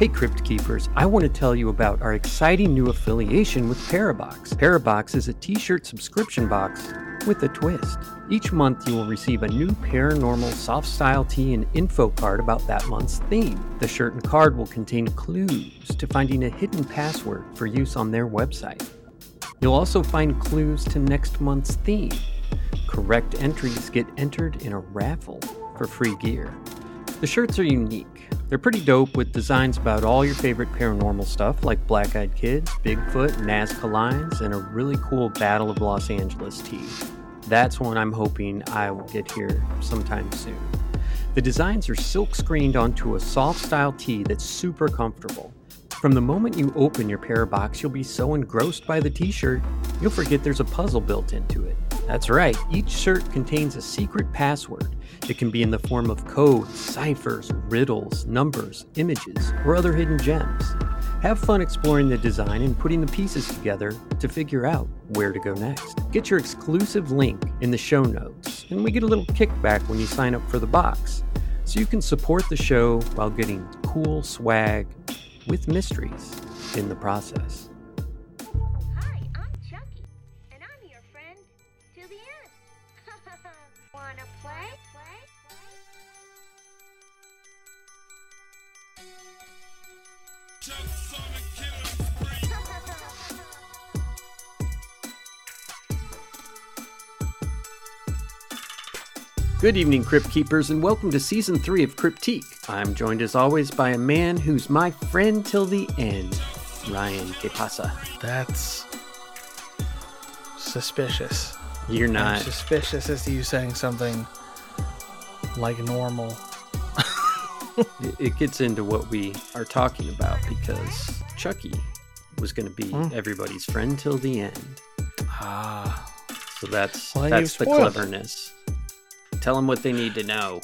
Hey, Crypt Keepers, I want to tell you about our exciting new affiliation with Parabox. Parabox is a t shirt subscription box with a twist. Each month, you will receive a new paranormal soft style tee and info card about that month's theme. The shirt and card will contain clues to finding a hidden password for use on their website. You'll also find clues to next month's theme. Correct entries get entered in a raffle for free gear. The shirts are unique. They're pretty dope with designs about all your favorite paranormal stuff like Black Eyed Kids, Bigfoot, Nazca Lines, and a really cool Battle of Los Angeles tee. That's one I'm hoping I will get here sometime soon. The designs are silk screened onto a soft style tee that's super comfortable. From the moment you open your Parabox, you'll be so engrossed by the t shirt, you'll forget there's a puzzle built into it. That's right, each shirt contains a secret password. It can be in the form of codes, ciphers, riddles, numbers, images, or other hidden gems. Have fun exploring the design and putting the pieces together to figure out where to go next. Get your exclusive link in the show notes, and we get a little kickback when you sign up for the box. So you can support the show while getting cool swag with mysteries in the process. Good evening, Crypt Keepers, and welcome to Season 3 of Cryptique. I'm joined as always by a man who's my friend till the end, Ryan Que Pasa. That's suspicious. You're I'm not. suspicious as to you saying something like normal. It- It gets into what we are talking about because Chucky was going to be Hmm. everybody's friend till the end. Ah. So that's Well, that's the you've spoiled it. cleverness. Tell them what they need to know.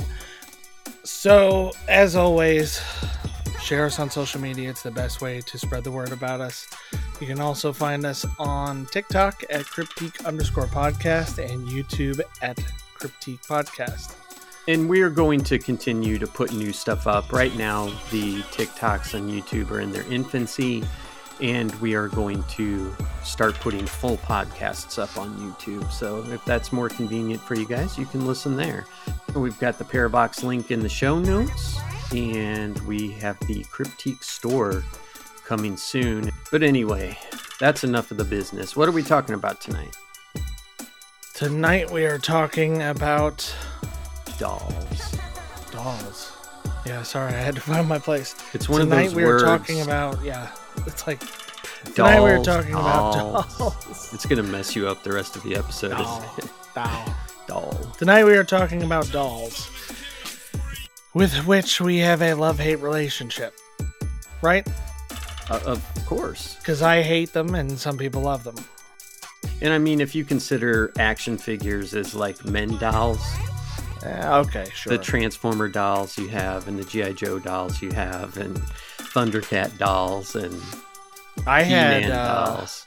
So, as always, share us on social media. It's the best way to spread the word about us. You can also find us on TikTok at Cryptique underscore podcast and YouTube at Cryptique Podcast. And we're going to continue to put new stuff up. Right now, the TikToks on YouTube are in their infancy, and we are going to start putting full podcasts up on YouTube. So if that's more convenient for you guys, you can listen there. We've got the Parabox link in the show notes, and we have the Cryptique store coming soon. But anyway, that's enough of the business. What are we talking about tonight? Tonight we are talking about Dolls. dolls. Yeah, sorry, I had to find my place. It's one tonight of those we words. were talking about yeah. It's like tonight we were Dolls, talking about dolls. dolls. It's gonna mess you up the rest of the episode. Doll. Doll. Doll. Tonight we are talking about dolls, with which we have a love-hate relationship, right? Uh, of course. Because I hate them and some people love them. And I mean, if you consider action figures as like men dolls, Eh, okay, sure. the Transformer dolls you have, and the GI Joe dolls you have, and Thundercat dolls, and I had, uh, dolls.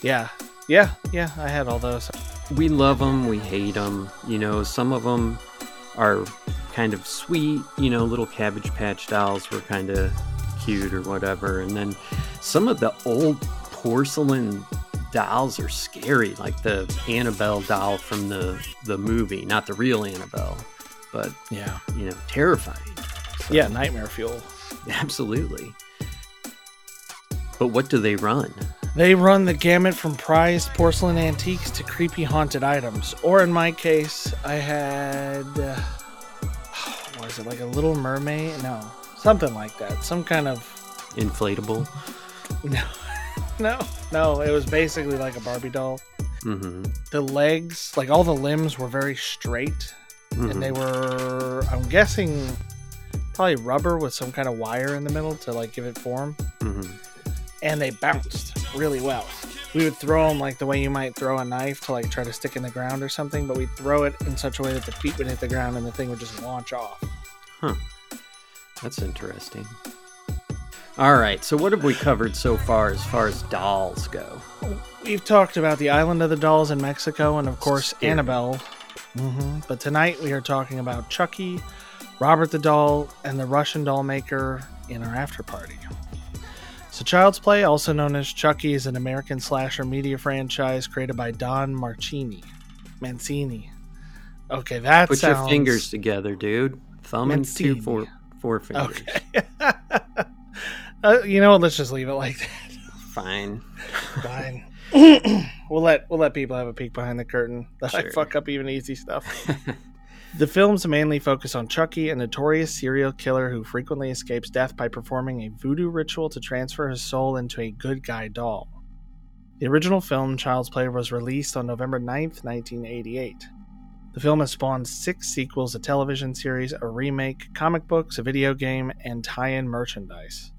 yeah, yeah, yeah. I had all those. We love them. We hate them. You know, some of them are kind of sweet. You know, little Cabbage Patch dolls were kind of cute or whatever. And then some of the old porcelain dolls are scary, like the Annabelle doll from the the movie, not the real Annabelle, but Yeah, you know, terrifying. So, yeah. Nightmare fuel. Absolutely. But what do they run? They run the gamut from prized porcelain antiques to creepy haunted items. Or in my case, I had. Uh, what is it, like a little mermaid? No, something like that. Some kind of. Inflatable. No, no, no. It was basically like a Barbie doll. Mm-hmm. The legs, like all the limbs, were very straight. And they were, I'm guessing, probably rubber with some kind of wire in the middle to like give it form. hmm and they bounced really well. We would throw them like the way you might throw a knife to like try to stick in the ground or something, but we'd throw it in such a way that the feet would hit the ground and the thing would just launch off. Huh. That's interesting. All right, so what have we covered so far as far as dolls go? We've talked about the Island of the Dolls in Mexico and, of course. Annabelle. hmm But tonight we are talking about Chucky, Robert the Doll, and the Russian doll maker in our after party. So, Child's Play, also known as Chucky, is an American slasher media franchise created by Don Marcini. Mancini. Okay, that Put sounds... your fingers together, dude. Thumb Mancini. and two four four fingers. Okay. uh, you know what? Let's just leave it like that. Fine. Fine. we'll let we'll let people have a peek behind the curtain. That I fuck up even easy stuff. The films mainly focus on Chucky, a notorious serial killer who frequently escapes death by performing a voodoo ritual to transfer his soul into a good guy doll. The original film, Child's Play, was released on November 9th, 1988. The film has spawned six sequels, a television series, a remake, comic books, a video game, and tie in merchandise.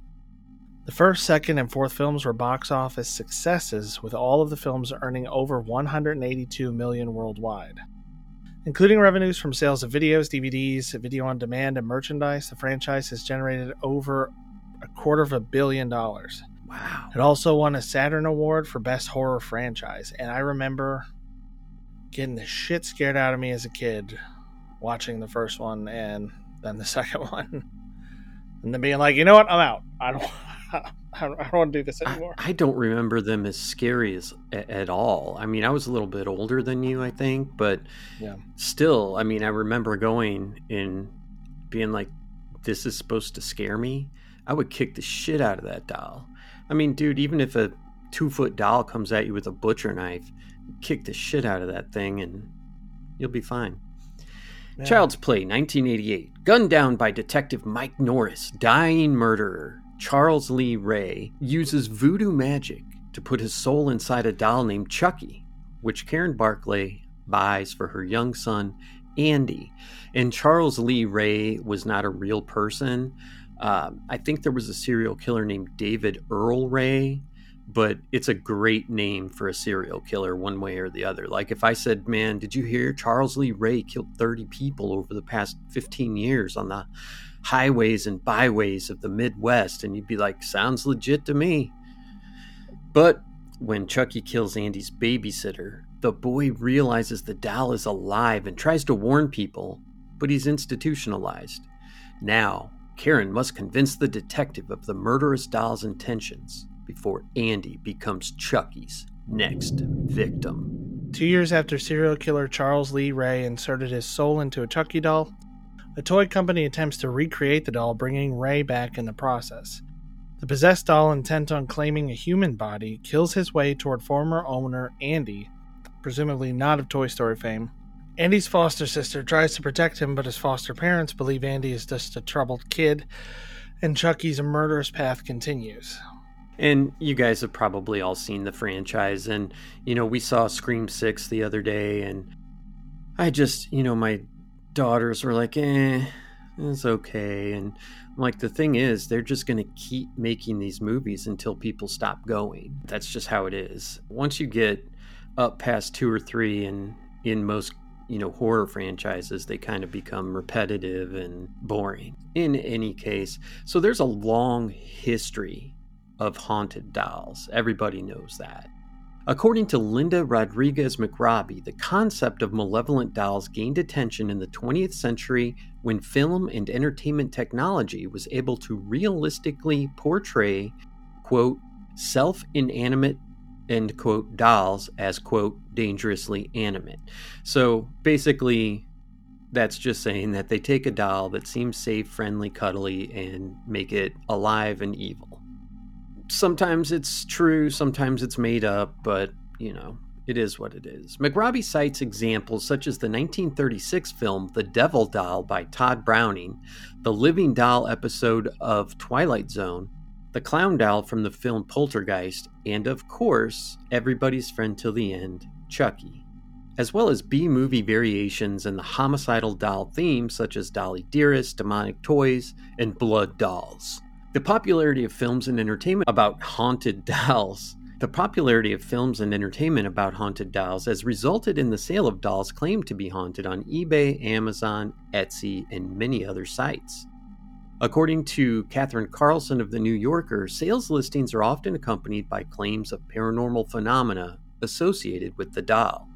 The first, second, and fourth films were box office successes, with all of the films earning over 182 million worldwide. Including revenues from sales of videos, DVDs, video on demand, and merchandise, the franchise has generated over a quarter of a billion dollars. Wow. It also won a Saturn Award for Best Horror Franchise, and I remember getting the shit scared out of me as a kid watching the first one and then the second one, and then being like, you know what, I'm out. I don't, I don't, I don't want to do this I, anymore. I don't remember them as scary as a- at all. I mean, I was a little bit older than you, I think, but Yeah. still, I mean, I remember going and being like, "This is supposed to scare me." I would kick the shit out of that doll. I mean, dude, even if a two foot doll comes at you with a butcher knife, kick the shit out of that thing, and you'll be fine. Yeah. Child's Play, 1988. Gunned down by Detective Mike Norris, dying murderer Charles Lee Ray uses voodoo magic to put his soul inside a doll named Chucky, which Karen Barclay buys for her young son, Andy. And Charles Lee Ray was not a real person. Um, I think there was a serial killer named David Earl Ray, but it's a great name for a serial killer, one way or the other. Like if I said, Man, did you hear Charles Lee Ray killed 30 people over the past 15 years on the highways and byways of the Midwest? And you'd be like, Sounds legit to me. But when Chucky kills Andy's babysitter, the boy realizes the doll is alive and tries to warn people, but he's institutionalized. Now, Karen must convince the detective of the murderous doll's intentions before Andy becomes Chucky's next victim. Two years after serial killer Charles Lee Ray inserted his soul into a Chucky doll, a toy company attempts to recreate the doll, bringing Ray back in the process. The possessed doll, intent on claiming a human body, kills his way toward former owner Andy, presumably not of Toy Story fame. Andy's foster sister tries to protect him, but his foster parents believe Andy is just a troubled kid, and Chucky's murderous path continues. And you guys have probably all seen the franchise. And, you know, we saw Scream 6 the other day, and I just, you know, my daughters were like, eh, it's okay. And I'm like, the thing is, they're just going to keep making these movies until people stop going. That's just how it is. Once you get up past two or three, and in most you know horror franchises they kind of become repetitive and boring in any case so there's a long history of haunted dolls. Everybody knows that. According to linda rodriguez mcrobbie the concept of malevolent dolls gained attention in the 20th century when film and entertainment technology was able to realistically portray quote self-inanimate end quote dolls as quote dangerously animate. So basically that's just saying that they take a doll that seems safe friendly cuddly and make it alive and evil sometimes it's true sometimes it's made up but you know it is what it is. McRobbie cites examples such as the 1936 film The Devil Doll by Tod Browning, the Living Doll episode of Twilight Zone, the clown doll from the film Poltergeist, and of course, everybody's friend till the end, Chucky, as well as B movie variations and the homicidal doll theme such as Dolly Dearest, Demonic Toys, and Blood Dolls. The popularity of films and entertainment about haunted dolls. The popularity of films and entertainment about haunted dolls has resulted in the sale of dolls claimed to be haunted on eBay, Amazon, Etsy, and many other sites. According to Catherine Carlson of The New Yorker, sales listings are often accompanied by claims of paranormal phenomena associated with the doll.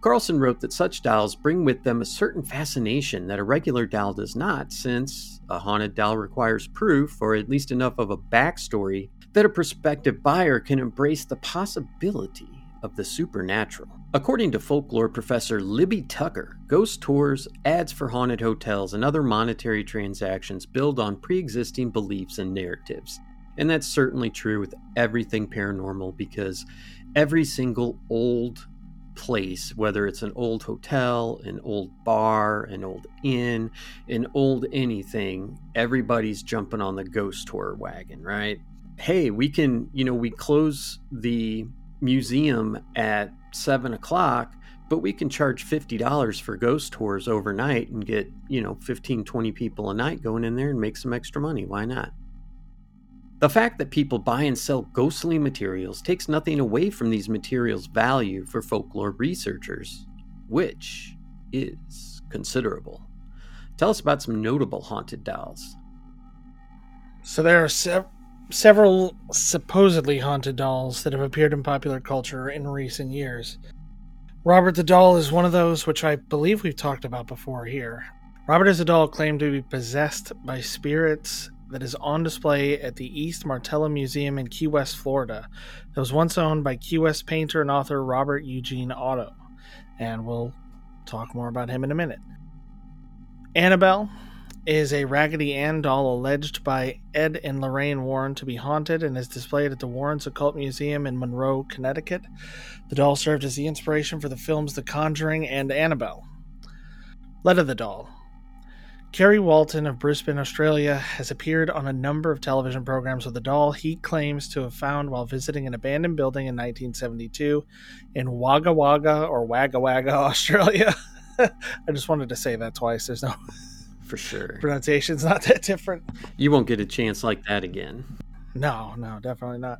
Carlson wrote that such dolls bring with them a certain fascination that a regular doll does not, since, A haunted doll requires proof, or at least enough of a backstory, that a prospective buyer can embrace the possibility of the supernatural. According to folklore professor Libby Tucker, ghost tours, ads for haunted hotels, and other monetary transactions build on pre existing beliefs and narratives. And that's certainly true with everything paranormal because every single old place, whether it's an old hotel, an old bar, an old inn, an old anything, everybody's jumping on the ghost tour wagon, right? Hey, we can, you know, we close the museum at seven o'clock, but we can charge $50 for ghost tours overnight and get, you know, 15, 20 people a night going in there and make some extra money. Why not? The fact that people buy and sell ghostly materials takes nothing away from these materials' value for folklore researchers, which is considerable. Tell us about some notable haunted dolls. So there are sev- several supposedly haunted dolls that have appeared in popular culture in recent years. Robert the Doll is one of those, which I believe we've talked about before here. Robert is a doll claimed to be possessed by spirits that is on display at the East Martello Museum in Key West, Florida, that was once owned by Key West painter and author Robert Eugene Otto. And we'll talk more about him in a minute. Annabelle is a Raggedy Ann doll alleged by Ed and Lorraine Warren to be haunted and is displayed at the Warren's Occult Museum in Monroe, Connecticut. The doll served as the inspiration for the films The Conjuring and Annabelle. Letta the Doll Kerry Walton of Brisbane, Australia, has appeared on a number of television programs with a doll he claims to have found while visiting an abandoned building in 1972 in Wagga Wagga or Wagga Wagga, Australia. I just wanted to say that twice. There's no For sure. pronunciation's not that different. You won't get a chance like that again. No, no, definitely not.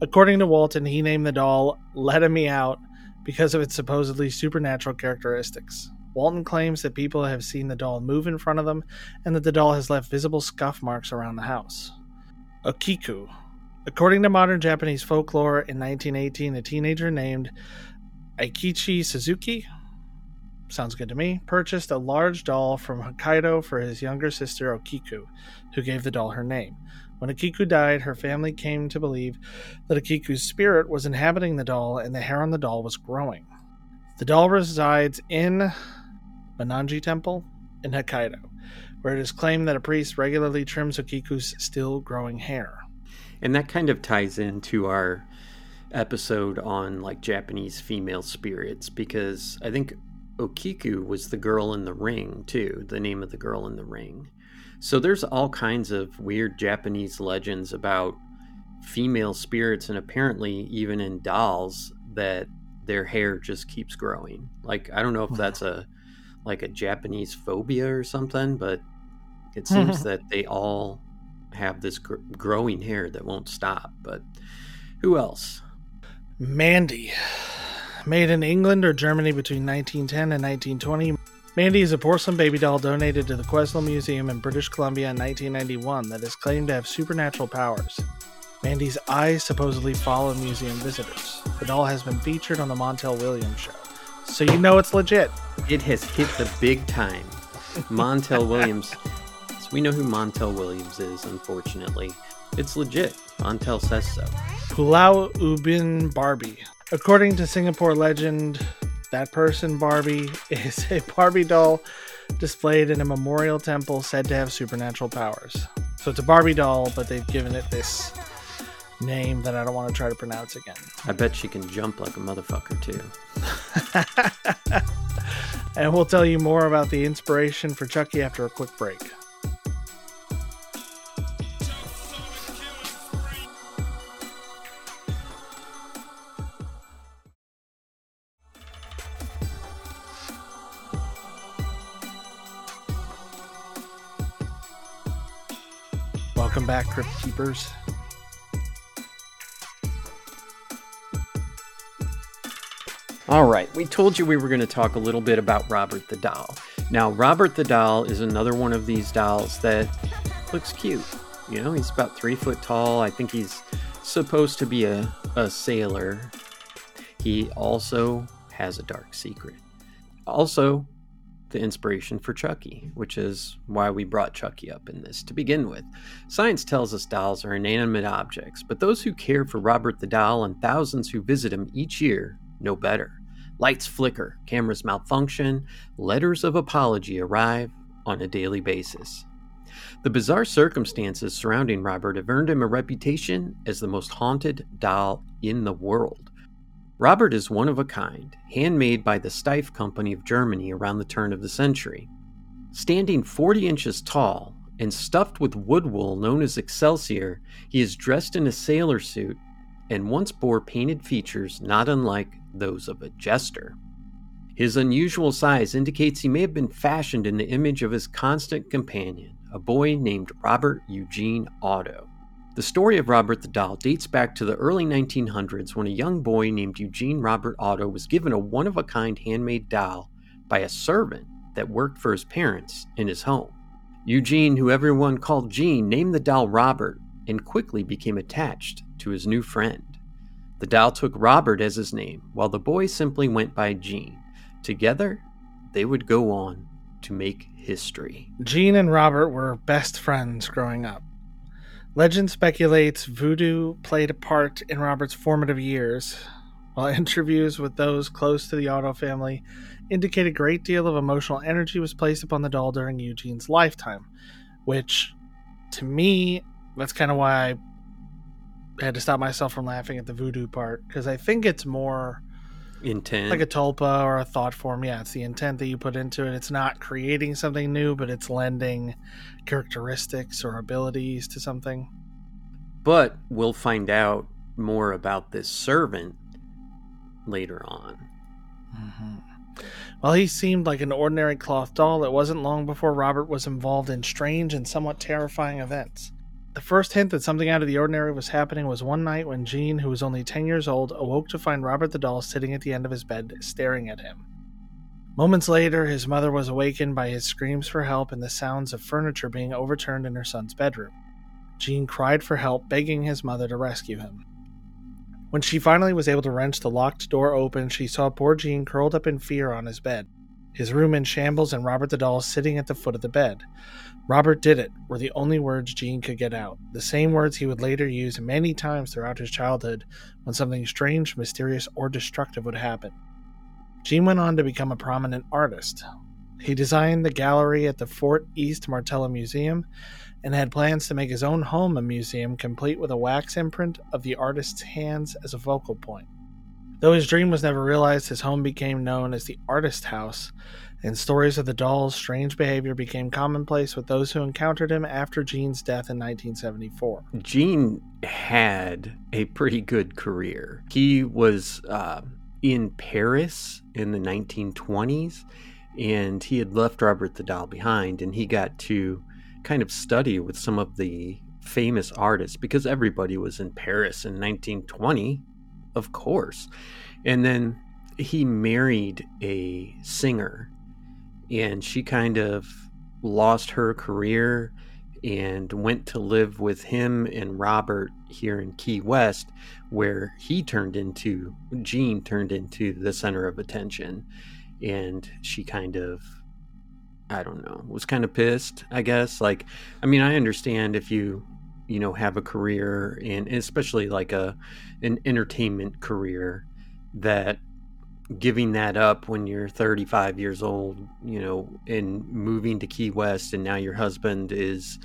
According to Walton, he named the doll Let Me Out because of its supposedly supernatural characteristics. Walton claims that people have seen the doll move in front of them and that the doll has left visible scuff marks around the house. Okiku. According to modern Japanese folklore, in 1918, a teenager named Aikichi Suzuki, sounds good to me, purchased a large doll from Hokkaido for his younger sister Okiku, who gave the doll her name. When Okiku died, her family came to believe that Okiku's spirit was inhabiting the doll and the hair on the doll was growing. The doll resides in Mannenji Temple in Hokkaido, where it is claimed that a priest regularly trims Okiku's still growing hair. And that kind of ties into our episode on like Japanese female spirits because I think Okiku was the girl in the ring too, the name of the girl in the ring. So there's all kinds of weird Japanese legends about female spirits and apparently even in dolls that their hair just keeps growing. Like I don't know if that's a like a Japanese phobia or something, but it seems that they all have this gr- growing hair that won't stop. But who else? Mandy. Made in England or Germany between 1910 and 1920, Mandy is a porcelain baby doll donated to the Quesnel Museum in British Columbia in 1991 that is claimed to have supernatural powers. Mandy's eyes supposedly follow museum visitors. The doll has been featured on the Montel Williams show. So you know it's legit. It has hit the big time. Montel Williams. So we know who Montel Williams is, unfortunately. It's legit. Montel says so. Pulau Ubin Barbie. According to Singapore legend, that person Barbie is a Barbie doll displayed in a memorial temple said to have supernatural powers. So it's a Barbie doll, but they've given it this name that I don't want to try to pronounce again. I bet she can jump like a motherfucker, too. and we'll tell you more about the inspiration for Chucky after a quick break. Welcome back, Crypt Keepers. We told you we were going to talk a little bit about Robert the Doll. Now, Robert the Doll is another one of these dolls that looks cute. You know, he's about three foot tall. I think he's supposed to be a, a sailor. He also has a dark secret. Also, the inspiration for Chucky, which is why we brought Chucky up in this to begin with. Science tells us dolls are inanimate objects, but those who care for Robert the doll and thousands who visit him each year know better. Lights flicker, cameras malfunction, letters of apology arrive on a daily basis. The bizarre circumstances surrounding Robert have earned him a reputation as the most haunted doll in the world. Robert is one of a kind, handmade by the Steiff Company of Germany around the turn of the century. Standing 40 inches tall and stuffed with wood wool known as Excelsior, he is dressed in a sailor suit and once bore painted features not unlike those of a jester. His unusual size indicates he may have been fashioned in the image of his constant companion, a boy named Robert Eugene Otto. The story of Robert the Doll dates back to the early 1900s when a young boy named Eugene Robert Otto was given a one of a kind handmade doll by a servant that worked for his parents in his home. Eugene, who everyone called Gene, named the doll Robert and quickly became attached to his new friend. The doll took Robert as his name, while the boy simply went by Gene. Together, they would go on to make history. Gene and Robert were best friends growing up. Legend speculates voodoo played a part in Robert's formative years, while interviews with those close to the Otto family indicate a great deal of emotional energy was placed upon the doll during Eugene's lifetime, which, to me, that's kind of why I had to stop myself from laughing at the voodoo part, because I think it's more Intent. like a tulpa or a thought form. Yeah, it's the intent that you put into it. It's not creating something new, but it's lending characteristics or abilities to something. But we'll find out more about this servant later on. Mm-hmm. While he seemed like an ordinary cloth doll, it wasn't long before Robert was involved in strange and somewhat terrifying events. The first hint that something out of the ordinary was happening was one night when Gene, who was only 10 years old, awoke to find Robert the doll sitting at the end of his bed, staring at him. Moments later, his mother was awakened by his screams for help and the sounds of furniture being overturned in her son's bedroom. Gene cried for help, begging his mother to rescue him. When she finally was able to wrench the locked door open, she saw poor Gene curled up in fear on his bed, his room in shambles, and Robert the doll sitting at the foot of the bed. Robert did it were the only words Gene could get out, the same words he would later use many times throughout his childhood when something strange, mysterious, or destructive would happen. Gene went on to become a prominent artist. He designed the gallery at the Fort East Martello Museum and had plans to make his own home a museum complete with a wax imprint of the artist's hands as a focal point. Though his dream was never realized, his home became known as the Artist House, and stories of the doll's strange behavior became commonplace with those who encountered him after Gene's death in 1974. Gene had a pretty good career. He was uh, in Paris in the 1920s, and he had left Robert the Doll behind, and he got to kind of study with some of the famous artists because everybody was in Paris in 1920, of course. And then he married a singer, and she kind of lost her career and went to live with him and Robert here in Key West, where he turned into, Gene turned into the center of attention. And she kind of, I don't know, was kind of pissed, I guess. Like, I mean, I understand if you, you know, have a career and especially like a, an entertainment career that giving that up when you're 35 years old, you know, and moving to Key West, and now your husband is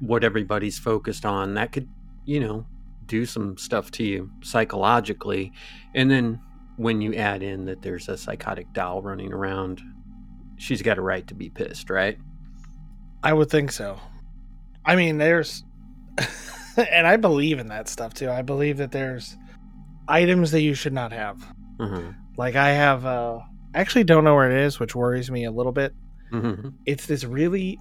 what everybody's focused on, that could, you know, do some stuff to you psychologically. And then when you add in that there's a psychotic doll running around, she's got a right to be pissed, right? I would think so. I mean, there's, and I believe in that stuff too. I believe that there's items that you should not have. Mm-hmm. Like I have, uh, I actually don't know where it is, which worries me a little bit. Mm-hmm. It's this really,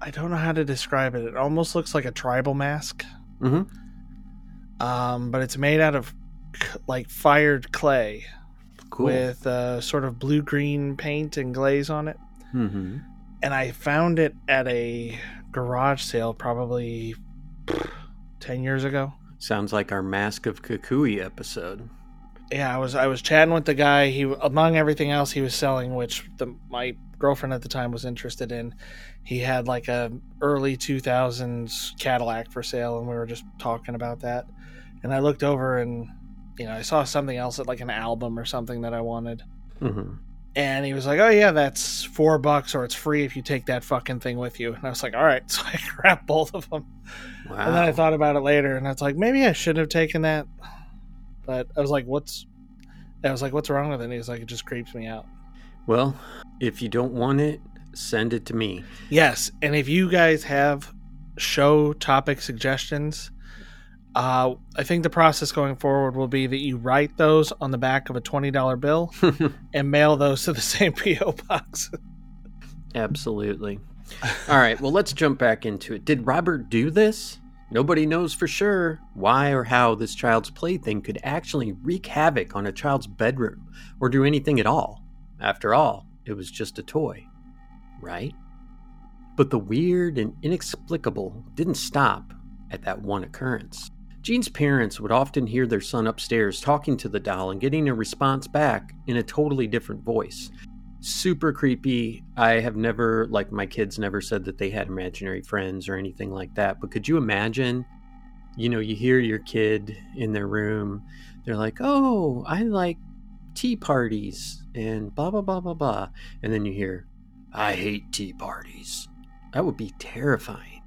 I don't know how to describe it. It almost looks like a tribal mask, Mm-hmm. um, but it's made out of c- like fired clay Cool. with uh, sort of blue green paint and glaze on it. mm-hmm. and I found it at a garage sale probably 10 years ago. Sounds like our Mask of Kukui episode. yeah, I was I was chatting with the guy. He among everything else he was selling, which the my girlfriend at the time was interested in. He had like a early two thousands Cadillac for sale, and we were just talking about that. And I looked over and you know I saw something else at like an album or something that I wanted. hmm And he was like, "Oh yeah, that's four bucks, or it's free if you take that fucking thing with you." And I was like, "All right." So I grabbed both of them. Wow. And then I thought about it later, and I was like, maybe I shouldn't have taken that. But I was like, what's? I was like, what's wrong with it? And he was like, it just creeps me out. well, if you don't want it, send it to me. Yes, and if you guys have show topic suggestions, uh, I think the process going forward will be that you write those on the back of a twenty dollar bill and mail those to the same PO box. Absolutely. All right, well, let's jump back into it. Did Robert do this? Nobody knows for sure why or how this child's plaything could actually wreak havoc on a child's bedroom or do anything at all. After all, it was just a toy, right? But the weird and inexplicable didn't stop at that one occurrence. Gene's parents would often hear their son upstairs talking to the doll and getting a response back in a totally different voice super creepy. I have never, like, my kids never said that they had imaginary friends or anything like that. But could you imagine? You know, you hear your kid in their room, they're like, oh, I like tea parties and blah, blah, blah, blah, blah. And then you hear, I hate tea parties. That would be terrifying.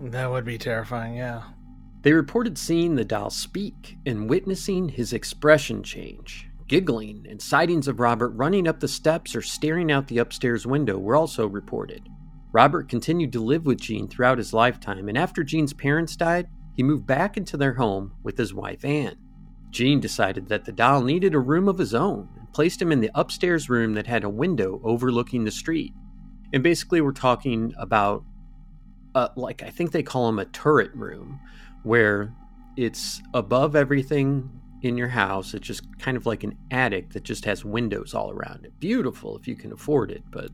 That would be terrifying. Yeah. They reported seeing the doll speak and witnessing his expression change. Giggling and sightings of Robert running up the steps or staring out the upstairs window were also reported. Robert continued to live with Gene throughout his lifetime, and after Gene's parents died, he moved back into their home with his wife Anne. Gene decided that the doll needed a room of his own and placed him in the upstairs room that had a window overlooking the street. And basically, we're talking about, uh, like, I think they call them a turret room, where it's above everything in your house. It's just kind of like an attic that just has windows all around it. Beautiful if you can afford it, but.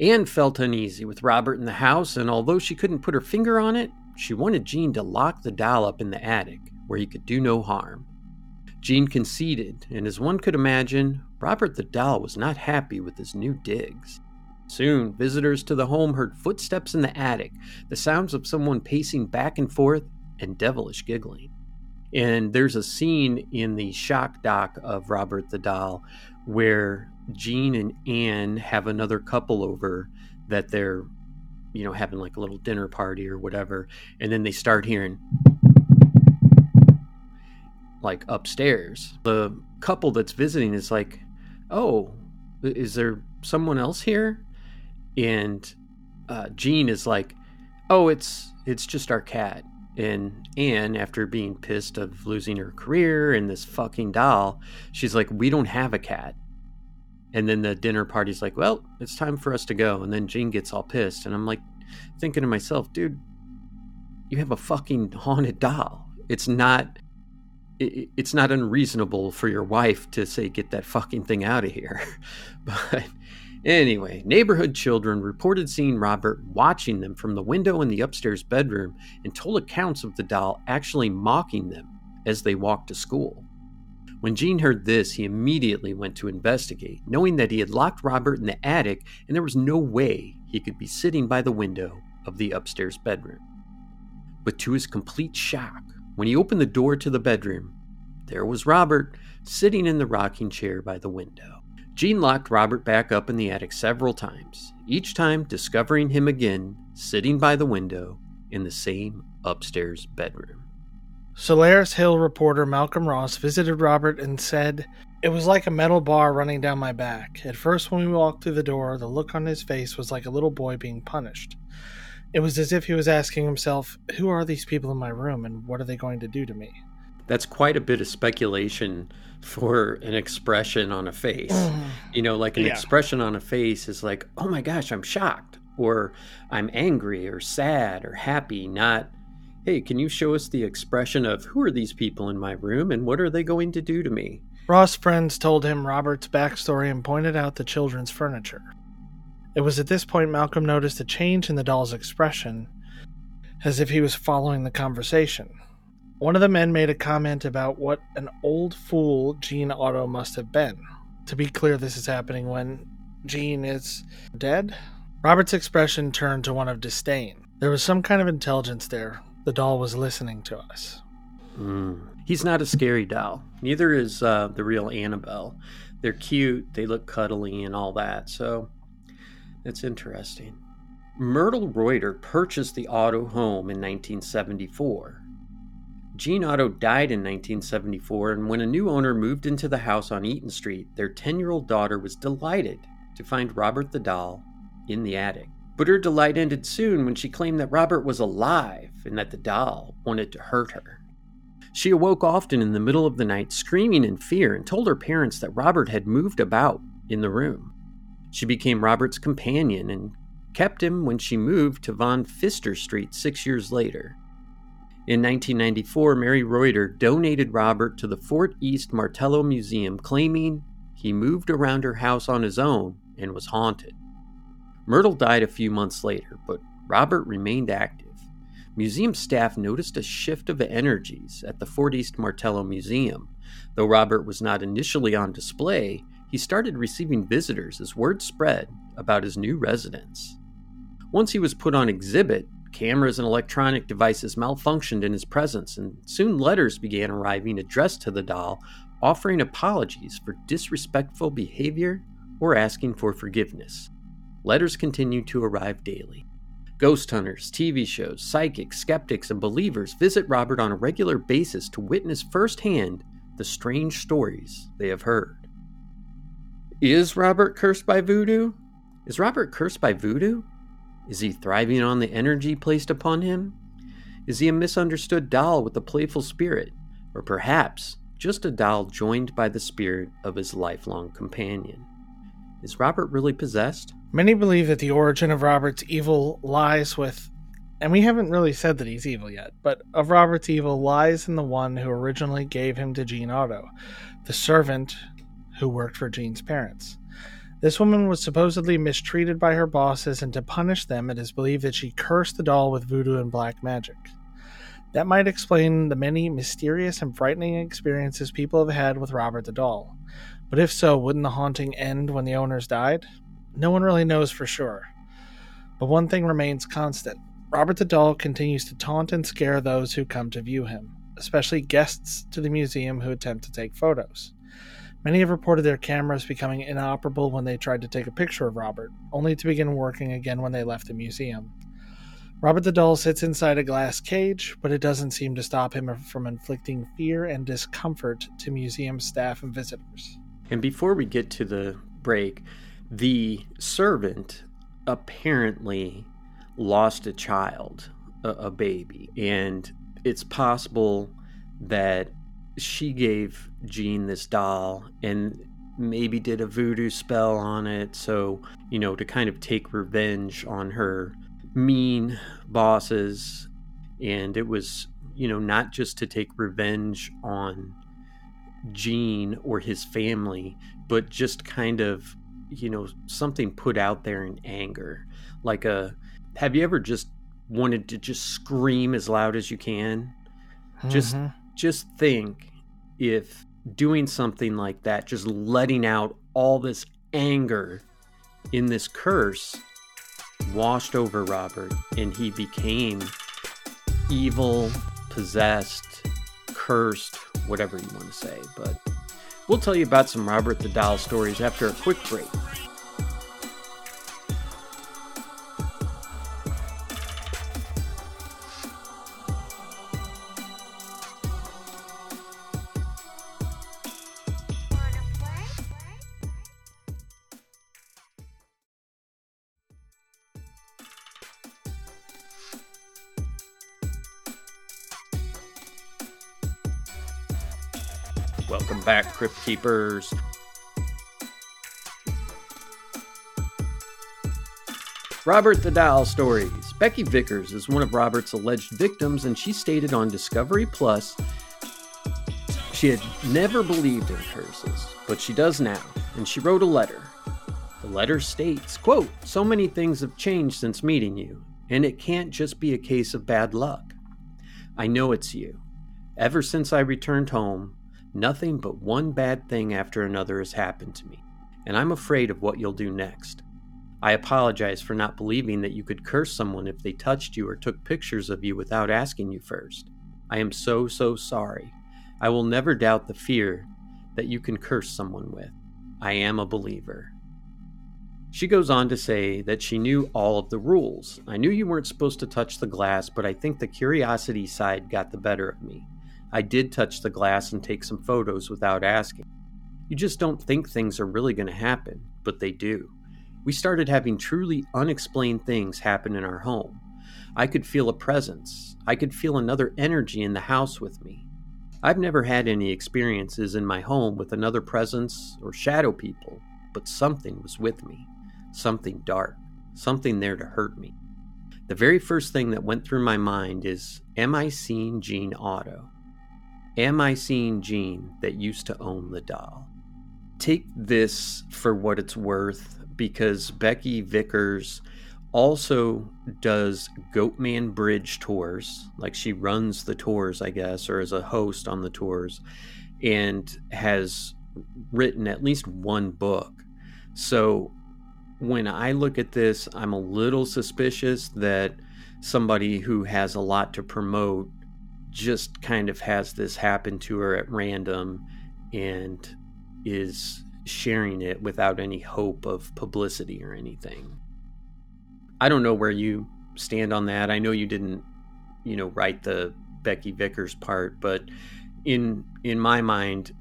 Anne felt uneasy with Robert in the house, and although she couldn't put her finger on it, she wanted Gene to lock the doll up in the attic, where he could do no harm. Gene conceded, and as one could imagine, Robert the doll was not happy with his new digs. Soon, visitors to the home heard footsteps in the attic, the sounds of someone pacing back and forth, and devilish giggling. And there's a scene in the shock doc of Robert the Doll where Gene and Anne have another couple over that they're, you know, having like a little dinner party or whatever. And then they start hearing like upstairs. The couple that's visiting is like, oh, is there someone else here? And uh, Gene is like, oh, it's it's just our cat. And Anne, after being pissed of losing her career and this fucking doll, she's like, We don't have a cat. And then the dinner party's like, Well, it's time for us to go. And then Gene gets all pissed. And I'm like, thinking to myself, dude, you have a fucking haunted doll. It's not. it- It's not unreasonable for your wife to say, get that fucking thing out of here. But Anyway, neighborhood children reported seeing Robert watching them from the window in the upstairs bedroom and told accounts of the doll actually mocking them as they walked to school. When Gene heard this, he immediately went to investigate, knowing that he had locked Robert in the attic and there was no way he could be sitting by the window of the upstairs bedroom. But to his complete shock, when he opened the door to the bedroom, there was Robert sitting in the rocking chair by the window. Gene locked Robert back up in the attic several times, each time discovering him again sitting by the window in the same upstairs bedroom. Solares Hill reporter Malcolm Ross visited Robert and said, It was like a metal bar running down my back. At first, when we walked through the door, the look on his face was like a little boy being punished. It was as if he was asking himself, Who are these people in my room and what are they going to do to me? That's quite a bit of speculation for an expression on a face. Mm. You know, like an Yeah. expression on a face is like, oh my gosh, I'm shocked, or I'm angry, or sad, or happy, not, hey, can you show us the expression of who are these people in my room and what are they going to do to me? Ross' friends told him Robert's backstory and pointed out the children's furniture. It was at this point Malcolm noticed a change in the doll's expression, as if he was following the conversation. One of the men made a comment about what an old fool Gene Otto must have been. To be clear, this is happening when Gene is dead. Robert's expression turned to one of disdain. There was some kind of intelligence there. The doll was listening to us. Mm. He's not a scary doll. Neither is uh, the real Annabelle. They're cute, they look cuddly, and all that. So it's interesting. Myrtle Reuter purchased the Otto home in 1974. Gene Otto died in 1974, and when a new owner moved into the house on Eaton Street, their 10 year old daughter was delighted to find Robert the doll in the attic. But her delight ended soon when she claimed that Robert was alive and that the doll wanted to hurt her. She awoke often in the middle of the night screaming in fear and told her parents that Robert had moved about in the room. She became Robert's companion and kept him when she moved to Von Phister Street six years later. In 1994, Mary Reuter donated Robert to the Fort East Martello Museum, claiming he moved around her house on his own and was haunted. Myrtle died a few months later, but Robert remained active. Museum staff noticed a shift of energies at the Fort East Martello Museum. Though Robert was not initially on display, he started receiving visitors as word spread about his new residence. Once he was put on exhibit, cameras and electronic devices malfunctioned in his presence, and soon letters began arriving addressed to the doll offering apologies for disrespectful behavior or asking for forgiveness. Letters continued to arrive daily. Ghost hunters, TV shows, psychics, skeptics, and believers visit Robert on a regular basis to witness firsthand the strange stories they have heard. Is Robert cursed by voodoo? Is Robert cursed by voodoo? Is he thriving on the energy placed upon him? Is he a misunderstood doll with a playful spirit? Or perhaps just a doll joined by the spirit of his lifelong companion? Is Robert really possessed? Many believe that the origin of Robert's evil lies with, and we haven't really said that he's evil yet, but of Robert's evil lies in the one who originally gave him to Gene Otto, the servant who worked for Gene's parents. This woman was supposedly mistreated by her bosses, and to punish them, it is believed that she cursed the doll with voodoo and black magic. That might explain the many mysterious and frightening experiences people have had with Robert the doll. But if so, wouldn't the haunting end when the owners died? No one really knows for sure. But one thing remains constant Robert the doll continues to taunt and scare those who come to view him, especially guests to the museum who attempt to take photos. Many have reported their cameras becoming inoperable when they tried to take a picture of Robert, only to begin working again when they left the museum. Robert the doll sits inside a glass cage, but it doesn't seem to stop him from inflicting fear and discomfort to museum staff and visitors. And before we get to the break, the servant apparently lost a child, a, a baby, and it's possible that she gave Gene this doll and maybe did a voodoo spell on it. So, you know, to kind of take revenge on her mean bosses. And it was, you know, not just to take revenge on Gene or his family, but just kind of, you know, something put out there in anger. Like a, have you ever just wanted to just scream as loud as you can? Mm-hmm. Just, just think if doing something like that, just letting out all this anger in this curse, washed over Robert and he became evil, possessed, cursed, whatever you want to say. But we'll tell you about some Robert the Doll stories after a quick break. Robert the Doll Stories. Becky Vickers is one of Robert's alleged victims, and she stated on Discovery Plus she had never believed in curses, but she does now, and she wrote a letter. The letter states, quote, So many things have changed since meeting you, and it can't just be a case of bad luck. I know it's you. Ever since I returned home, nothing but one bad thing after another has happened to me, and I'm afraid of what you'll do next. I apologize for not believing that you could curse someone if they touched you or took pictures of you without asking you first. I am so, so sorry. I will never doubt the fear that you can curse someone with. I am a believer. She goes on to say that she knew all of the rules. I knew you weren't supposed to touch the glass, but I think the curiosity side got the better of me. I did touch the glass and take some photos without asking. You just don't think things are really going to happen, but they do. We started having truly unexplained things happen in our home. I could feel a presence. I could feel another energy in the house with me. I've never had any experiences in my home with another presence or shadow people, but something was with me something dark, something there to hurt me. The very first thing that went through my mind is Am I seeing Gene Otto? Am I seeing Gene that used to own the doll? Take this for what it's worth because Becky Vickers also does Goatman Bridge tours. Like she runs the tours, I guess, or is a host on the tours, and has written at least one book. So when I look at this, I'm a little suspicious that somebody who has a lot to promote just kind of has this happen to her at random and is sharing it without any hope of publicity or anything. I don't know where you stand on that. I know you didn't, you know, write the Becky Vickers part, but in in my mind,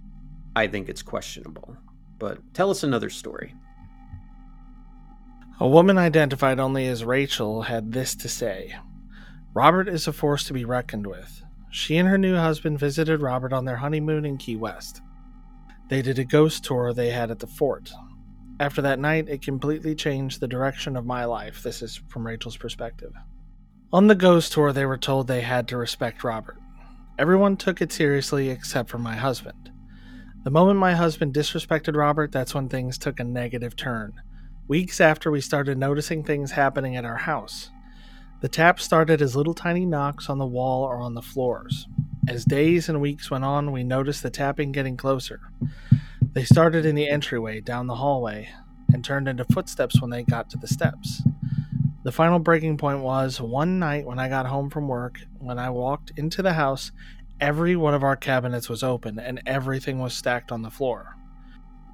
I think it's questionable. But tell us another story. A woman identified only as Rachel had this to say Robert is a force to be reckoned with. She and her new husband visited Robert on their honeymoon in Key West. They did a ghost tour they had at the fort. After that night, it completely changed the direction of my life. This is from Rachel's perspective. On the ghost tour, they were told they had to respect Robert. Everyone took it seriously except for my husband. The moment my husband disrespected Robert, that's when things took a negative turn weeks after we started noticing things happening at our house. The taps started as little tiny knocks on the wall or on the floors. As days and weeks went on, we noticed the tapping getting closer. They started in the entryway down the hallway and turned into footsteps when they got to the steps. The final breaking point was one night when I got home from work, when I walked into the house, every one of our cabinets was open and everything was stacked on the floor.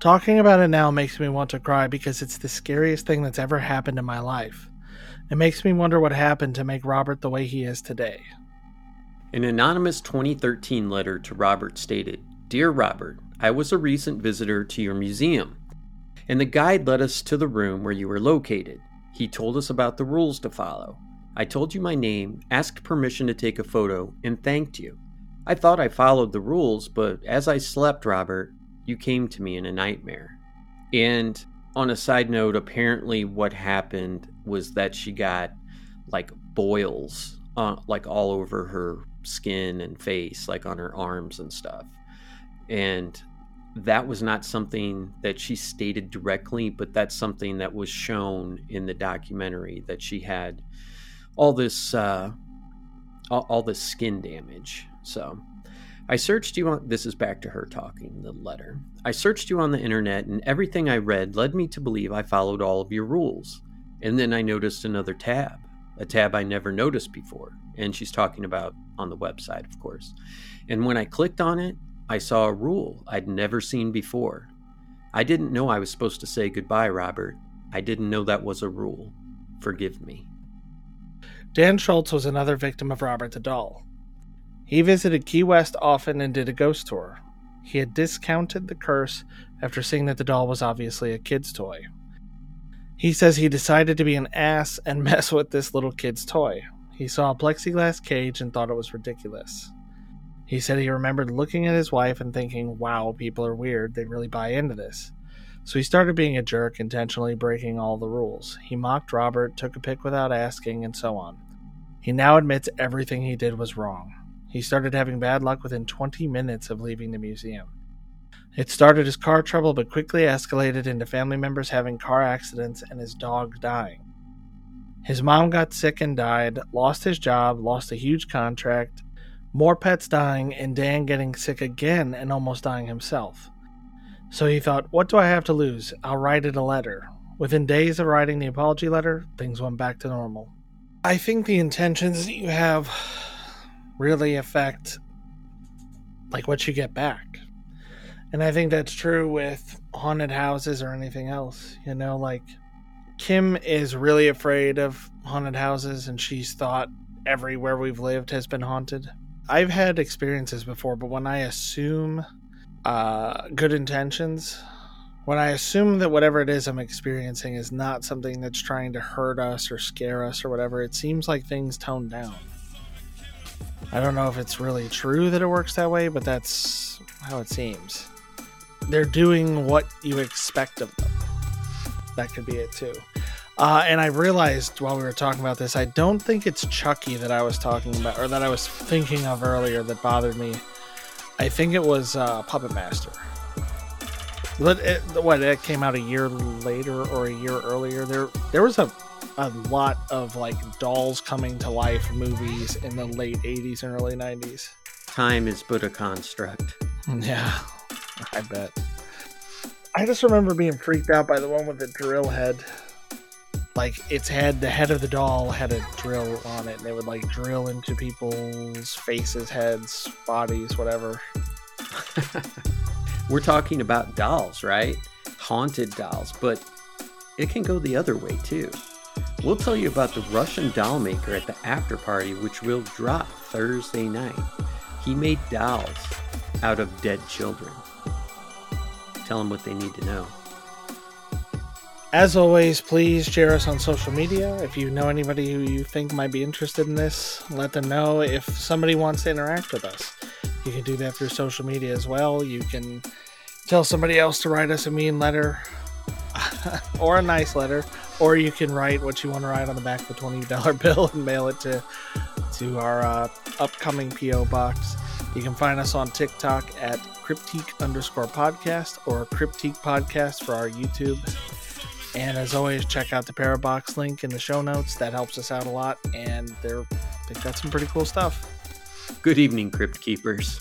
Talking about it now makes me want to cry because it's the scariest thing that's ever happened in my life. It makes me wonder what happened to make Robert the way he is today. An anonymous 2013 letter to Robert stated Dear Robert, I was a recent visitor to your museum, and the guide led us to the room where you were located. He told us about the rules to follow. I told you my name, asked permission to take a photo, and thanked you. I thought I followed the rules, but as I slept, Robert, you came to me in a nightmare. And on a side note, apparently what happened was that she got like boils, uh, like all over her skin and face, like on her arms and stuff. And that was not something that she stated directly, but that's something that was shown in the documentary that she had all this, uh, all, all this skin damage. So I searched you on this is back to her talking the letter. I searched you on the internet and everything I read led me to believe I followed all of your rules. And then I noticed another tab, a tab I never noticed before. And she's talking about on the website, of course. And when I clicked on it, I saw a rule I'd never seen before. I didn't know I was supposed to say goodbye, Robert. I didn't know that was a rule. Forgive me. Dan Schultz was another victim of Robert the Doll. He visited Key West often and did a ghost tour. He had discounted the curse after seeing that the doll was obviously a kid's toy. He says he decided to be an ass and mess with this little kid's toy. He saw a plexiglass cage and thought it was ridiculous. He said he remembered looking at his wife and thinking, wow, people are weird, they really buy into this. So he started being a jerk, intentionally breaking all the rules. He mocked Robert, took a pic without asking, and so on. He now admits everything he did was wrong. He started having bad luck within 20 minutes of leaving the museum. It started as car trouble, but quickly escalated into family members having car accidents and his dog dying. His mom got sick and died, lost his job, lost a huge contract, more pets dying, and Dan getting sick again and almost dying himself. So he thought, what do I have to lose? I'll write it a letter. Within days of writing the apology letter, things went back to normal. I think the intentions that you have really affect like what you get back. And I think that's true with haunted houses or anything else. You know, like Kim is really afraid of haunted houses and she's thought everywhere we've lived has been haunted. I've had experiences before, but when I assume uh, good intentions, when I assume that whatever it is I'm experiencing is not something that's trying to hurt us or scare us or whatever, it seems like things tone down. I don't know if it's really true that it works that way, but that's how it seems. They're doing what you expect of them. That could be it too. Uh, and I realized while we were talking about this, I don't think it's Chucky that I was talking about, or that I was thinking of earlier that bothered me. I think it was uh, Puppet Master. But it, what it came out a year later or a year earlier. There, there was a a lot of like dolls coming to life movies in the late 80s and early 90s. Time is but a construct. Yeah, I bet. I just remember being freaked out by the one with the drill head. Like its head, the head of the doll had a drill on it, and it would like drill into people's faces, heads, bodies, whatever. We're talking about dolls, right? Haunted dolls, but it can go the other way too. We'll tell you about the Russian doll maker at the after party, which will drop Thursday night. He made dolls out of dead children. Tell them what they need to know. As always, please share us on social media. If you know anybody who you think might be interested in this, let them know. If somebody wants to interact with us, you can do that through social media as well. You can tell somebody else to write us a mean letter or a nice letter or you can write what you want to write on the back of a $20 bill and mail it to to our uh, upcoming PO box. You can find us on TikTok at Cryptique underscore podcast or Cryptique podcast for our YouTube. And as always, check out the Parabox link in the show notes. That helps us out a lot, and they're they've got some pretty cool stuff. Good evening, Crypt Keepers.